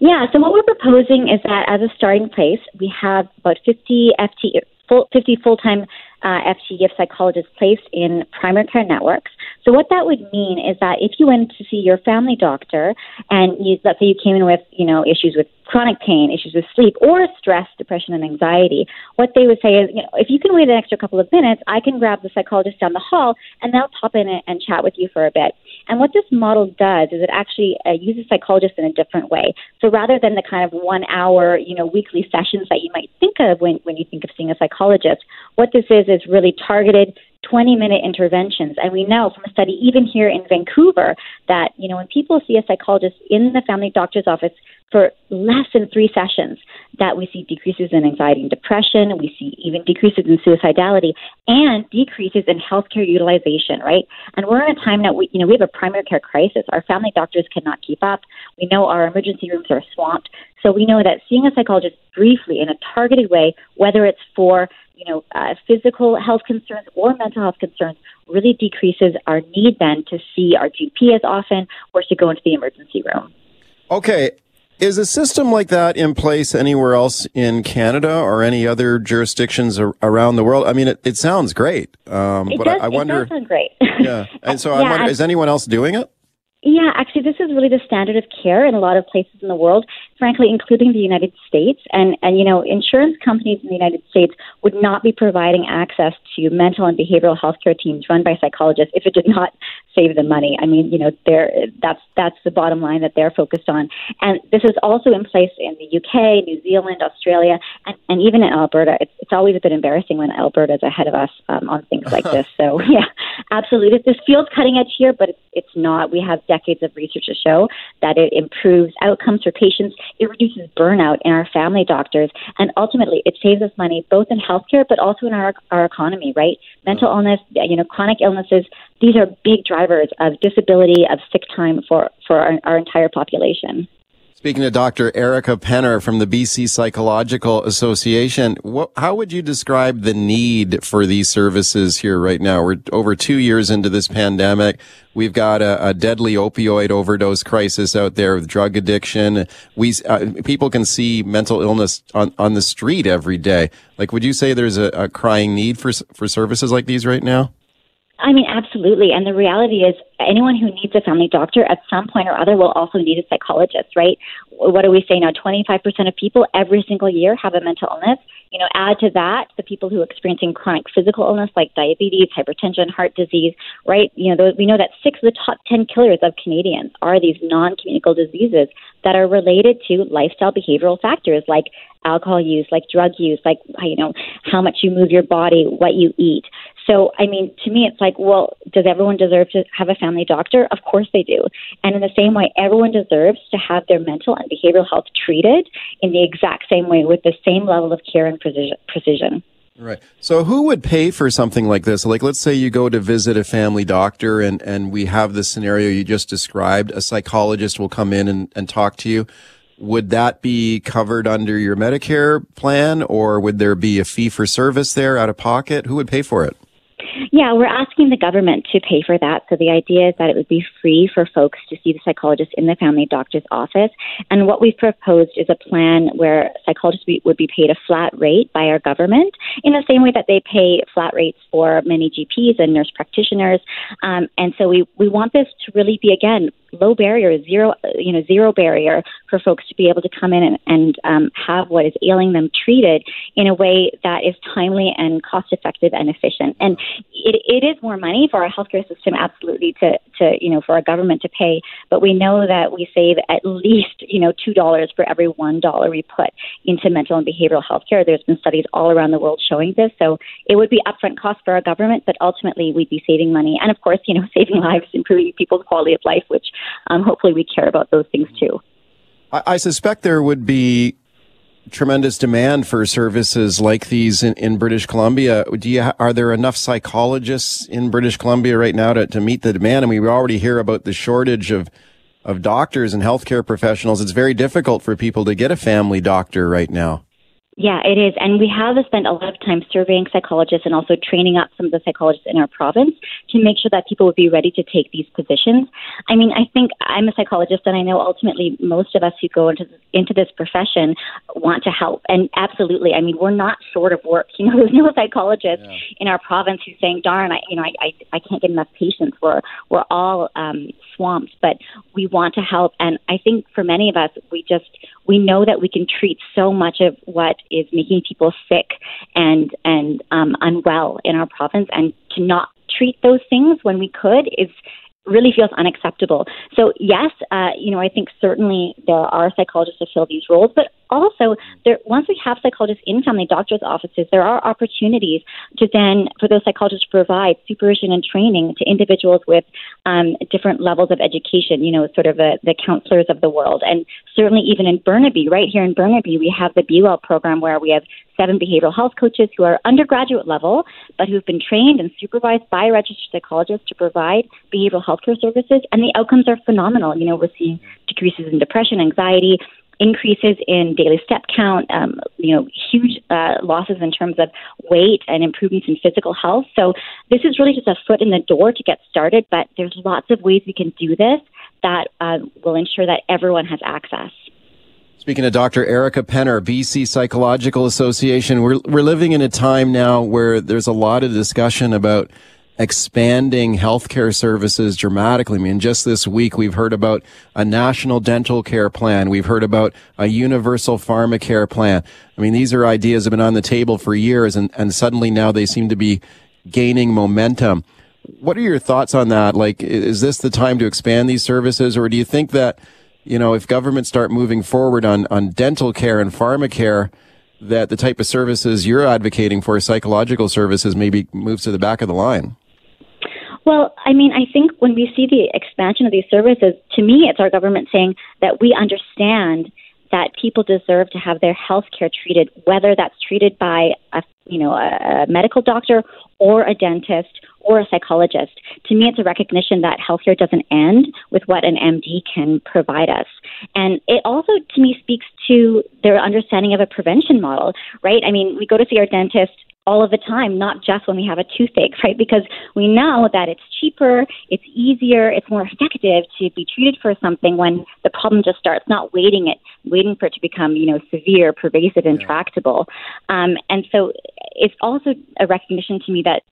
[SPEAKER 17] Yeah, so what we're proposing is that as a starting place, we have about 50 FT, full, 50 full-time uh, psychologists placed in primary care networks. So what that would mean is that if you went to see your family doctor and you, let's say you came in with, you know, issues with chronic pain, issues with sleep, or stress, depression, and anxiety, what they would say is, you know, if you can wait an extra couple of minutes, I can grab the psychologist down the hall and they'll pop in and chat with you for a bit. And what this model does is it actually uh, uses psychologists in a different way. So rather than the kind of one hour, you know, weekly sessions that you might think of when, when you think of seeing a psychologist, what this is is really targeted 20 minute interventions. And we know from a study, even here in Vancouver, that, you know, when people see a psychologist in the family doctor's office for less than three sessions, that we see decreases in anxiety and depression. We see even decreases in suicidality and decreases in healthcare utilization, right? And we're in a time now, we, you know, we have a primary care crisis. Our family doctors cannot keep up. We know our emergency rooms are swamped. So we know that seeing a psychologist briefly in a targeted way, whether it's for you know, uh, physical health concerns or mental health concerns really decreases our need then to see our GP as often or to go into the emergency room.
[SPEAKER 1] Okay, is a system like that in place anywhere else in Canada or any other jurisdictions ar- around the world? I mean, it, it sounds great, um,
[SPEAKER 17] It
[SPEAKER 1] but
[SPEAKER 17] does,
[SPEAKER 1] I, I wonder.
[SPEAKER 17] it does sound great.
[SPEAKER 1] yeah, and so I wonder,
[SPEAKER 17] I-
[SPEAKER 1] is anyone else doing it?
[SPEAKER 17] Yeah, actually, this is really the standard of care in a lot of places in the world, frankly, including the United States. And, and you know, insurance companies in the United States would not be providing access to mental and behavioral health care teams run by psychologists if it did not save them money. I mean, you know, that's, that's the bottom line that they're focused on. And this is also in place in the UK, New Zealand, Australia, and, and even in Alberta. It's, it's always a bit embarrassing when Alberta is ahead of us um, on things like this. So, yeah, absolutely. This feels cutting edge here, but it's, it's not. We have decades of research to show that it improves outcomes for patients, it reduces burnout in our family doctors, and ultimately it saves us money both in healthcare but also in our, our economy, right? Mental mm-hmm. illness, uh, you know, chronic illnesses, these are big drivers of disability, of sick time for, for our, our entire population.
[SPEAKER 1] Speaking to Dr. Erica Penner from the BC Psychological Association, what, how would you describe the need for these services here right now? We're over two years into this pandemic. We've got a, a deadly opioid overdose crisis out there with drug addiction. We uh, people can see mental illness on, on the street every day. Like, would you say there's a, a crying need for for services like these right now?
[SPEAKER 17] I mean, absolutely. And the reality is, anyone who needs a family doctor at some point or other will also need a psychologist, right? What do we say now? 25% of people every single year have a mental illness. You know, add to that the people who are experiencing chronic physical illness like diabetes, hypertension, heart disease, right? You know, we know that six of the top 10 killers of Canadians are these non communicable diseases that are related to lifestyle behavioral factors like alcohol use, like drug use, like, you know, how much you move your body, what you eat. So, I mean, to me, it's like, well, does everyone deserve to have a family doctor? Of course they do. And in the same way, everyone deserves to have their mental and behavioral health treated in the exact same way with the same level of care and precision.
[SPEAKER 1] Right. So who would pay for something like this? Like, let's say you go to visit a family doctor and, and we have the scenario you just described. A psychologist will come in and, and talk to you. Would that be covered under your Medicare plan or would there be a fee for service there out of pocket? Who would pay for it?
[SPEAKER 17] Yeah, we're asking the government to pay for that. So the idea is that it would be free for folks to see the psychologist in the family doctor's office. And what we've proposed is a plan where psychologists would be paid a flat rate by our government in the same way that they pay flat rates for many GPs and nurse practitioners. Um, and so we, we want this to really be, again, low barrier, zero, you know, zero barrier for folks to be able to come in and, and um, have what is ailing them treated in a way that is timely and cost effective and efficient. And it, it is more money for our healthcare system, absolutely, to, to, you know, for our government to pay. But we know that we save at least, you know, $2 for every $1 we put into mental and behavioral health care. There's been studies all around the world showing this. So it would be upfront cost for our government, but ultimately we'd be saving money. And of course, you know, saving lives, improving people's quality of life, which um, hopefully we care about those things too.
[SPEAKER 1] I, I suspect there would be tremendous demand for services like these in, in British Columbia. Do you, are there enough psychologists in British Columbia right now to, to meet the demand? I mean, we already hear about the shortage of, of doctors and healthcare professionals. It's very difficult for people to get a family doctor right now.
[SPEAKER 17] Yeah, it is. And we have spent a lot of time surveying psychologists and also training up some of the psychologists in our province to make sure that people would be ready to take these positions. I mean, I think I'm a psychologist and I know ultimately most of us who go into into this profession want to help. And absolutely, I mean, we're not short of work. You know, there's no psychologist yeah. in our province who's saying, darn, I, you know, I, I, I can't get enough patients. We're, we're all um, swamped, but we want to help. And I think for many of us, we just, we know that we can treat so much of what is making people sick and and um, unwell in our province, and to not treat those things when we could is really feels unacceptable. So yes, uh, you know, I think certainly there are psychologists to fill these roles, but also there once we have psychologists in family doctors' offices, there are opportunities to then for those psychologists to provide supervision and training to individuals with um, different levels of education. You know, sort of a, the counselors of the world, and certainly even in Burnaby, right here in Burnaby, we have the BeWell program where we have seven behavioral health coaches who are undergraduate level, but who've been trained and supervised by registered psychologists to provide behavioral health care services, and the outcomes are phenomenal. You know, we're seeing decreases in depression, anxiety, increases in daily step count, um, you know, huge uh, losses in terms of weight and improvements in physical health. So this is really just a foot in the door to get started, but there's lots of ways we can do this that uh, will ensure that everyone has access.
[SPEAKER 1] Speaking of Dr. Erica Penner, BC Psychological Association, we're, we're living in a time now where there's a lot of discussion about expanding healthcare services dramatically. I mean, just this week we've heard about a national dental care plan. We've heard about a universal pharmacare plan. I mean, these are ideas that have been on the table for years and, and suddenly now they seem to be gaining momentum. What are your thoughts on that? Like, is this the time to expand these services or do you think that you know, if governments start moving forward on, on dental care and pharmacare, that the type of services you're advocating for, psychological services, maybe moves to the back of the line?
[SPEAKER 17] Well, I mean, I think when we see the expansion of these services, to me, it's our government saying that we understand that people deserve to have their health care treated, whether that's treated by a you know a, medical doctor or a dentist or a psychologist. To me, it's a recognition that healthcare doesn't end with what an MD can provide us. And it also, to me, speaks to their understanding of a prevention model, right? I mean, we go to see our dentist all of the time, not just when we have a toothache, right? Because we know that it's cheaper, it's easier, it's more effective to be treated for something when the problem just starts, not waiting it, waiting for it to become, you know, severe, pervasive, intractable. Um, and so it's also a recognition to me that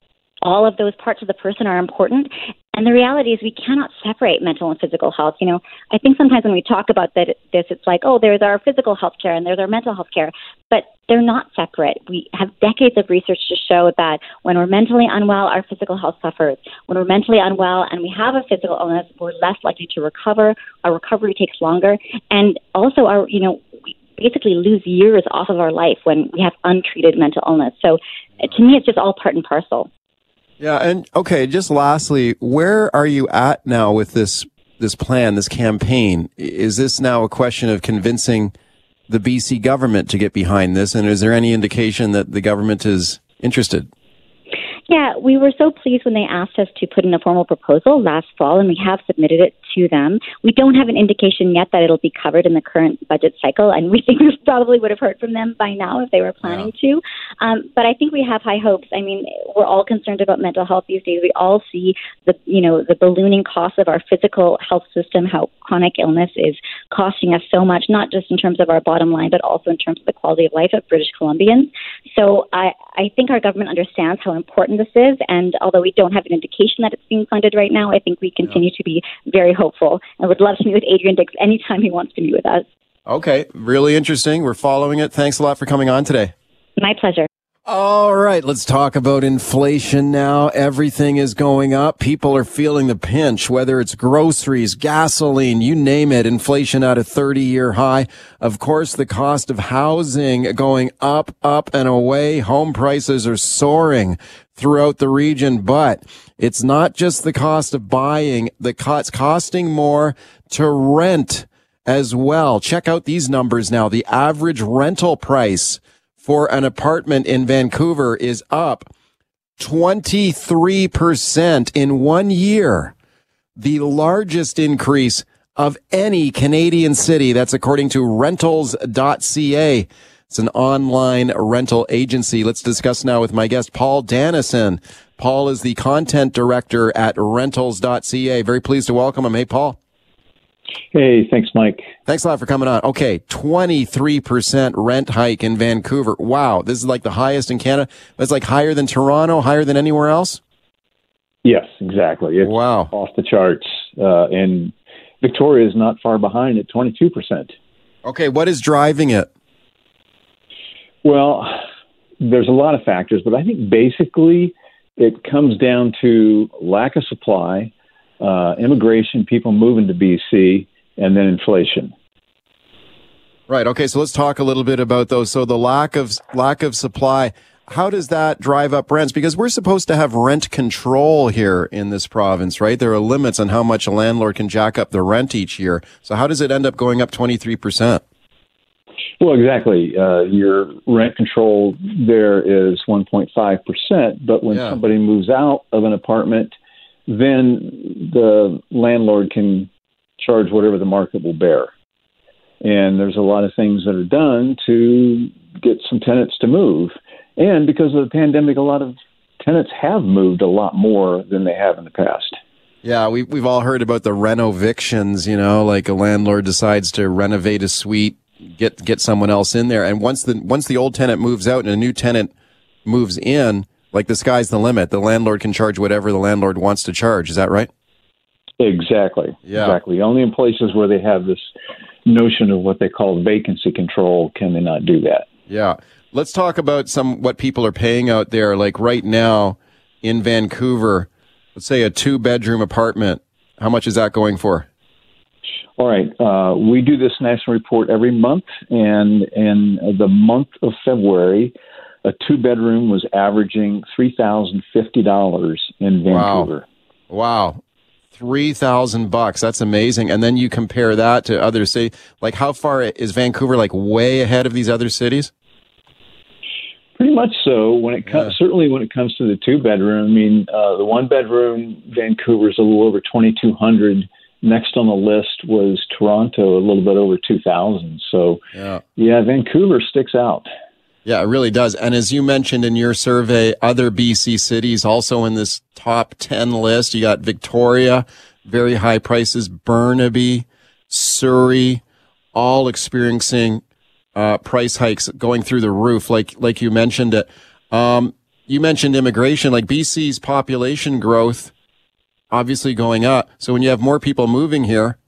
[SPEAKER 17] all of those parts of the person are important. And the reality is, we cannot separate mental and physical health. You know, I think sometimes when we talk about that, this, it's like, oh, there's our physical health care and there's our mental health care, but they're not separate. We have decades of research to show that when we're mentally unwell, our physical health suffers. When we're mentally unwell and we have a physical illness, we're less likely to recover. Our recovery takes longer, and also our, you know, we basically lose years off of our life when we have untreated mental illness. So, uh, to me, it's just all part and parcel.
[SPEAKER 1] Yeah, and okay, just lastly, where are you at now with this this plan, this campaign? Is this now a question of convincing the BC government to get behind this? And is there any indication that the government is interested?
[SPEAKER 17] Yeah, we were so pleased when they asked us to put in a formal proposal last fall, and we have submitted it to them. We don't have an indication yet that it'll be covered in the current budget cycle, and we think we probably would have heard from them by now if they were planning yeah. to. Um, but I think we have high hopes. I mean, we're all concerned about mental health these days. We all see the you know the ballooning cost of our physical health system, how chronic illness is costing us so much, not just in terms of our bottom line, but also in terms of the quality of life of British Columbians. So I I think our government understands how important this is. And although we don't have an indication that it's being funded right now, I think we continue yeah. to be very hopeful and would love to meet with Adrian Dix anytime he wants to meet with us.
[SPEAKER 1] Okay, really interesting. We're following it. Thanks a lot for coming on today.
[SPEAKER 17] My pleasure.
[SPEAKER 1] All right, let's talk about inflation now. Everything is going up. People are feeling the pinch, whether it's groceries, gasoline, you name it. Inflation at a 30 year high. Of course, the cost of housing going up, up and away. Home prices are soaring throughout the region, but it's not just the cost of buying. The it's costing more to rent as well. Check out these numbers now. The average rental price for an apartment in Vancouver is up 23% in one year. The largest increase of any Canadian city. That's according to rentals.ca. It's an online rental agency. Let's discuss now with my guest, Paul Danison. Paul is the content director at rentals.ca. Very pleased to welcome him. Hey, Paul.
[SPEAKER 18] Hey, thanks, Mike.
[SPEAKER 1] Thanks a lot for coming on. Okay, 23% rent hike in Vancouver. Wow, this is like the highest in Canada. It's like higher than Toronto, higher than anywhere else?
[SPEAKER 18] Yes, exactly. It's
[SPEAKER 1] wow.
[SPEAKER 18] off the charts. Uh, and Victoria is not far behind at 22%.
[SPEAKER 1] Okay, what is driving it?
[SPEAKER 18] Well, there's a lot of factors, but I think basically it comes down to lack of supply uh, immigration, people moving to BC, and then inflation.
[SPEAKER 1] Right. Okay. So let's talk a little bit about those. So the lack of lack of supply. How does that drive up rents? Because we're supposed to have rent control here in this province, right? There are limits on how much a landlord can jack up the rent each year. So how does it end up going up 23%?
[SPEAKER 18] Well, exactly. Uh, your rent control there is 1.5%, but when yeah. somebody moves out of an apartment, then the landlord can charge whatever the market will bear. And there's a lot of things that are done to get some tenants to move. And because of the pandemic, a lot of tenants have moved a lot more than they have in the past.
[SPEAKER 1] Yeah, we, we've all heard about the renovictions, you know, like a landlord decides to renovate a suite, get, get someone else in there. And once the, once the old tenant moves out and a new tenant moves in, like the sky's the limit. The landlord can charge whatever the landlord wants to charge. Is that right?
[SPEAKER 18] Exactly.
[SPEAKER 1] Yeah.
[SPEAKER 18] Exactly. Only in places where they have this notion of what they call vacancy control can they not do that.
[SPEAKER 1] Yeah. Let's talk about some what people are paying out there. Like right now in Vancouver, let's say a two bedroom apartment. How much is that going for?
[SPEAKER 18] All right. Uh, we do this national report every month, and in the month of February, a two bedroom was averaging three thousand fifty dollars in Vancouver.
[SPEAKER 1] Wow. wow. Three thousand bucks. That's amazing. And then you compare that to other cities. Like, how far is Vancouver? Like, way ahead of these other cities?
[SPEAKER 18] Pretty much so. When it comes, yeah. certainly when it comes to the two bedroom. I mean, uh, the one bedroom Vancouver is a little over twenty two hundred. Next on the list was Toronto, a little bit over two thousand. So,
[SPEAKER 1] yeah,
[SPEAKER 18] yeah, Vancouver sticks out.
[SPEAKER 1] Yeah, it really does. And as you mentioned in your survey, other BC cities also in this top 10 list. You got Victoria, very high prices, Burnaby, Surrey, all experiencing uh, price hikes going through the roof, like like you mentioned it. Um, you mentioned immigration, like BC's population growth, obviously going up. So when you have more people moving here,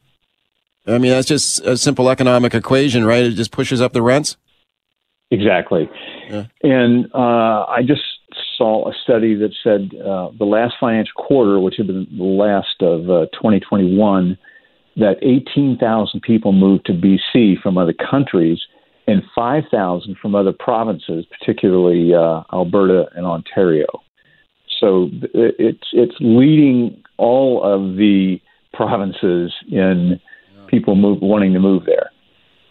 [SPEAKER 1] I mean that's just a simple economic equation, right? It just pushes up the rents.
[SPEAKER 18] Exactly. Yeah. And uh, I just saw a study that said uh, the last financial quarter, which had been the last of uh, 2021, that 18,000 people moved to BC from other countries and 5,000 from other provinces, particularly uh, Alberta and Ontario. So it's it's leading all of the provinces in people move wanting to move there.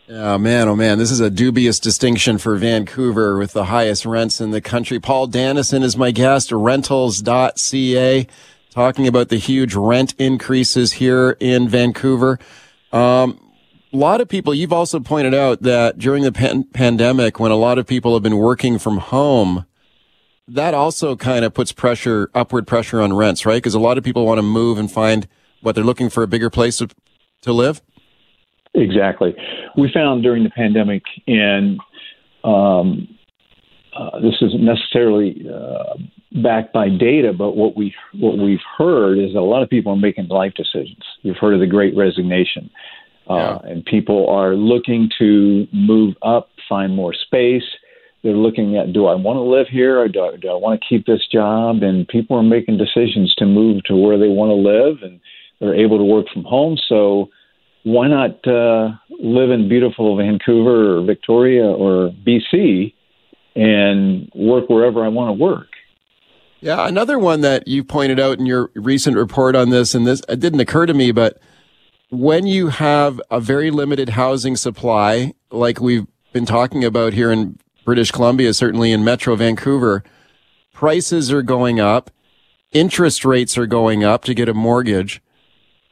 [SPEAKER 1] Oh man, oh man, this is a dubious distinction for Vancouver with the highest rents in the country. Paul Danison is my guest, rentals.ca, talking about the huge rent increases here in Vancouver. Um, a lot of people, you've also pointed out that during the pan- pandemic, when a lot of people have been working from home, that also kind of puts pressure, upward pressure on rents, right? Because a lot of people want to move and find what they're looking for a bigger place to, to live.
[SPEAKER 18] Exactly. We found during the pandemic, and um, uh, this isn't necessarily uh, backed by data, but what we what we've heard is that a lot of people are making life decisions. You've heard of the Great Resignation, uh, yeah. and people are looking to move up, find more space. They're looking at, do I want to live here, or do I, do I want to keep this job? And people are making decisions to move to where they want to live, and they're able to work from home. So why not uh, live in beautiful Vancouver or Victoria or BC and work wherever I want to work?
[SPEAKER 1] Yeah, another one that you pointed out in your recent report on this, and this it didn't occur to me, but when you have a very limited housing supply, like we've been talking about here in British Columbia, certainly in Metro Vancouver, prices are going up, interest rates are going up to get a mortgage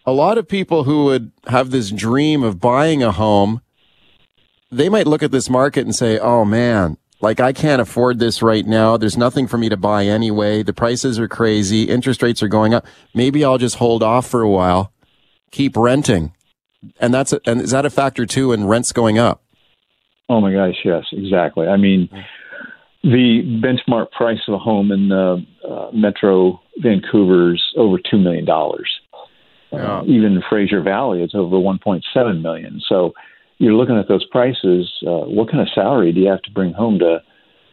[SPEAKER 1] a lot of people who would have this dream of buying a home, they might look at this market and say, oh man, like I can't afford this right now. There's nothing for me to buy anyway. The prices are crazy. Interest rates are going up. Maybe I'll just hold off for a while, keep renting. And that's, a, and is that a factor too in rents going up?
[SPEAKER 18] Oh my gosh, yes, exactly. I mean, the benchmark price of a home in the uh, Metro Vancouver's over $2 million. Yeah. Uh, even Fraser Valley, it's over 1.7 million. So you're looking at those prices. Uh, what kind of salary do you have to bring home to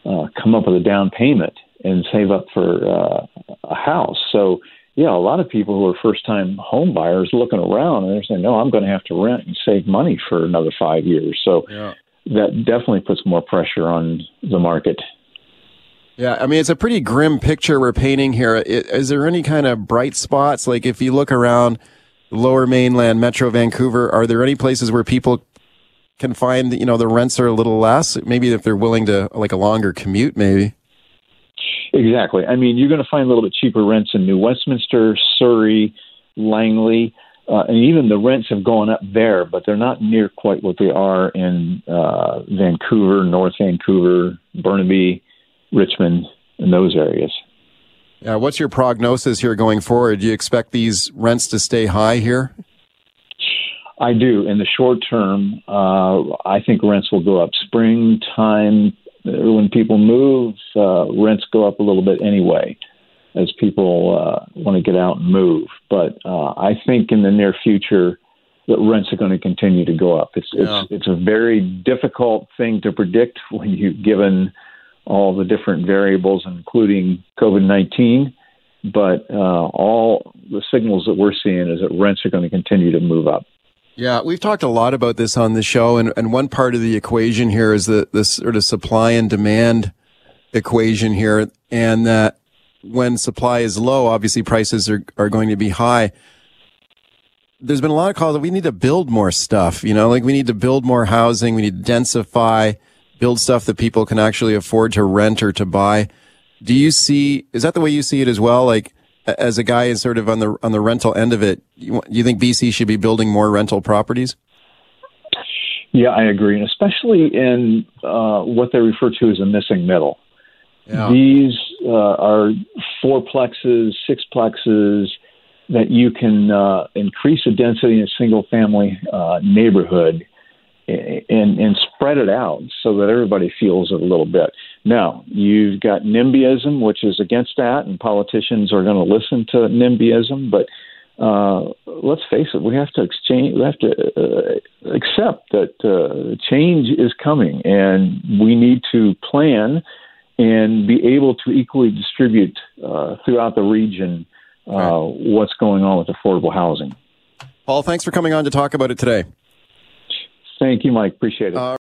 [SPEAKER 18] uh, come up with a down payment and save up for uh, a house? So yeah, a lot of people who are first-time home buyers looking around and they're saying, "No, I'm going to have to rent and save money for another five years." So yeah. that definitely puts more pressure on the market.
[SPEAKER 1] Yeah, I mean, it's a pretty grim picture we're painting here. Is there any kind of bright spots? Like, if you look around lower mainland, Metro Vancouver, are there any places where people can find, you know, the rents are a little less? Maybe if they're willing to, like, a longer commute, maybe?
[SPEAKER 18] Exactly. I mean, you're going to find a little bit cheaper rents in New Westminster, Surrey, Langley. Uh, and even the rents have gone up there, but they're not near quite what they are in uh, Vancouver, North Vancouver, Burnaby, Richmond, and those areas.
[SPEAKER 1] Yeah, what's your prognosis here going forward? Do you expect these rents to stay high here?
[SPEAKER 18] I do. In the short term, uh, I think rents will go up. Springtime, uh, when people move, uh, rents go up a little bit anyway, as people uh, want to get out and move. But uh, I think in the near future, that rents are going to continue to go up. It's yeah. it's it's a very difficult thing to predict when you've given all the different variables, including COVID 19. But uh, all the signals that we're seeing is that rents are going to continue to move up.
[SPEAKER 1] Yeah, we've talked a lot about this on the show, and, and one part of the equation here is the this sort of supply and demand equation here, and that when supply is low, obviously prices are, are going to be high. There's been a lot of calls that we need to build more stuff, you know, like we need to build more housing, we need to densify build stuff that people can actually afford to rent or to buy. Do you see, is that the way you see it as well? Like, as a guy is sort of on the, on the rental end of it, you, you think BC should be building more rental properties?
[SPEAKER 18] Yeah, I agree. And especially in uh, what they refer to as a missing middle. Yeah. These uh, are fourplexes, sixplexes that you can uh, increase the density in a single family uh, neighborhood and and spread it out so that everybody feels it a little bit. Now you've got NIMBYism, which is against that, and politicians are going to listen to NIMBYism. But uh, let's face it, we have to exchange. We have to uh, accept that uh, change is coming, and we need to plan and be able to equally distribute uh, throughout the region uh, what's going on with affordable housing.
[SPEAKER 1] Paul, thanks for coming on to talk about it today.
[SPEAKER 18] Thank you, Mike. Appreciate it. Uh,